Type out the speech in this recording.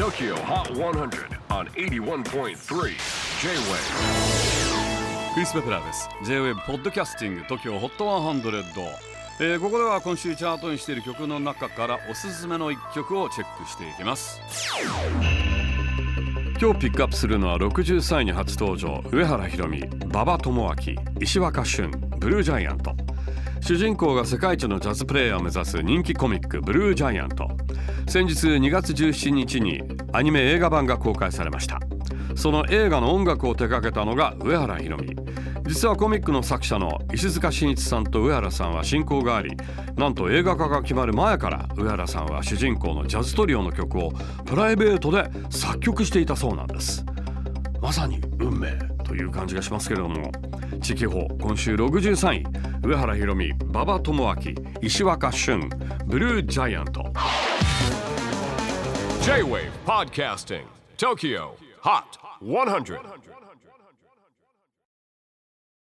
TOKYO HOT 100 on 81.3 J-WAVE クリス・ベプラーです。J-WAVE ポッドキャスティング TOKYO HOT 100、えーここでは今週チャートにしている曲の中からおすすめの一曲をチェックしていきます。今日ピックアップするのは63位に初登場。上原ひろみ馬場智明石若俊ブルージャイアント。主人公が世界一のジャズプレイヤーを目指す人気コミック「ブルージャイアント」先日2月17日にアニメ映画版が公開されました。その映画の音楽を手掛けたのが上原ひろみ。実はコミックの作者の石塚真一さんと上原さんは親交がありなんと映画化が決まる前から上原さんは主人公のジャズトリオの曲をプライベートで作曲していたそうなんです。まさに運命という感じがしますけれども。地域法今週63位。上原ひろみ馬場智明石若俊ブルージャイアント J-WAVE PODCASTING TOKYO HOT 100